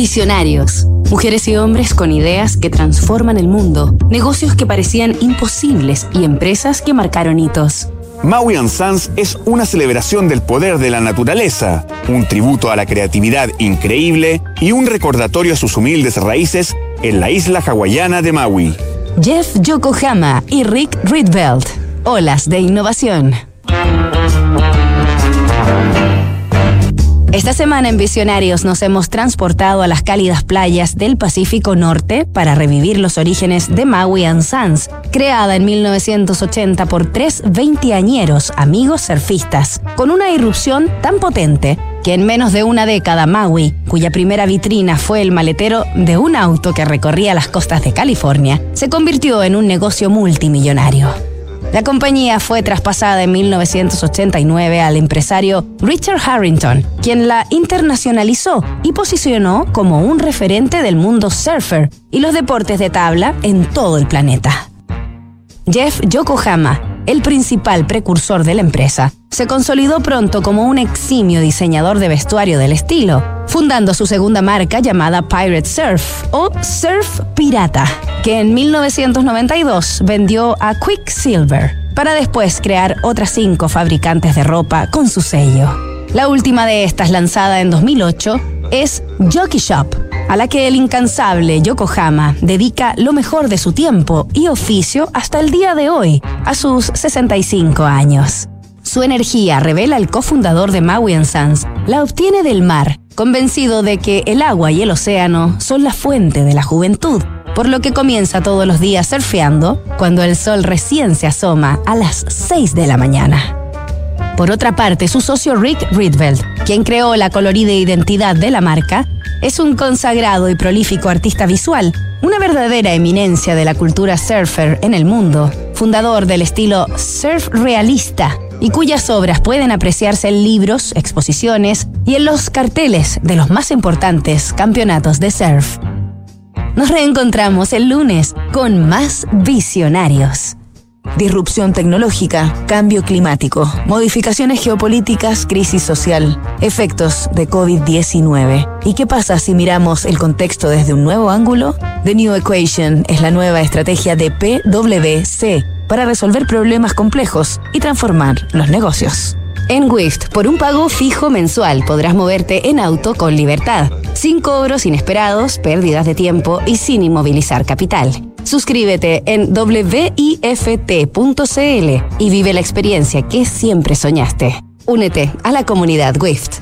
Visionarios. Mujeres y hombres con ideas que transforman el mundo, negocios que parecían imposibles y empresas que marcaron hitos. Maui Sons es una celebración del poder de la naturaleza, un tributo a la creatividad increíble y un recordatorio a sus humildes raíces en la isla hawaiana de Maui. Jeff Yokohama y Rick Rietveld. Olas de innovación. Esta semana en Visionarios nos hemos transportado a las cálidas playas del Pacífico Norte para revivir los orígenes de Maui and Sons, creada en 1980 por tres veinteañeros amigos surfistas, con una irrupción tan potente que en menos de una década Maui, cuya primera vitrina fue el maletero de un auto que recorría las costas de California, se convirtió en un negocio multimillonario. La compañía fue traspasada en 1989 al empresario Richard Harrington, quien la internacionalizó y posicionó como un referente del mundo surfer y los deportes de tabla en todo el planeta. Jeff Yokohama, el principal precursor de la empresa, se consolidó pronto como un eximio diseñador de vestuario del estilo, fundando su segunda marca llamada Pirate Surf o Surf Pirata, que en 1992 vendió a Quicksilver, para después crear otras cinco fabricantes de ropa con su sello. La última de estas, lanzada en 2008, es Jockey Shop, a la que el incansable Yokohama dedica lo mejor de su tiempo y oficio hasta el día de hoy, a sus 65 años. Su energía, revela el cofundador de Maui Sons, la obtiene del mar, convencido de que el agua y el océano son la fuente de la juventud, por lo que comienza todos los días surfeando cuando el sol recién se asoma a las 6 de la mañana. Por otra parte, su socio Rick Rietveld, quien creó la colorida identidad de la marca, es un consagrado y prolífico artista visual, una verdadera eminencia de la cultura surfer en el mundo, fundador del estilo surf realista y cuyas obras pueden apreciarse en libros, exposiciones y en los carteles de los más importantes campeonatos de surf. Nos reencontramos el lunes con más visionarios. Disrupción tecnológica, cambio climático, modificaciones geopolíticas, crisis social, efectos de COVID-19. ¿Y qué pasa si miramos el contexto desde un nuevo ángulo? The New Equation es la nueva estrategia de PwC para resolver problemas complejos y transformar los negocios. En Wift, por un pago fijo mensual podrás moverte en auto con libertad, sin cobros inesperados, pérdidas de tiempo y sin inmovilizar capital. Suscríbete en wift.cl y vive la experiencia que siempre soñaste. Únete a la comunidad WIFT.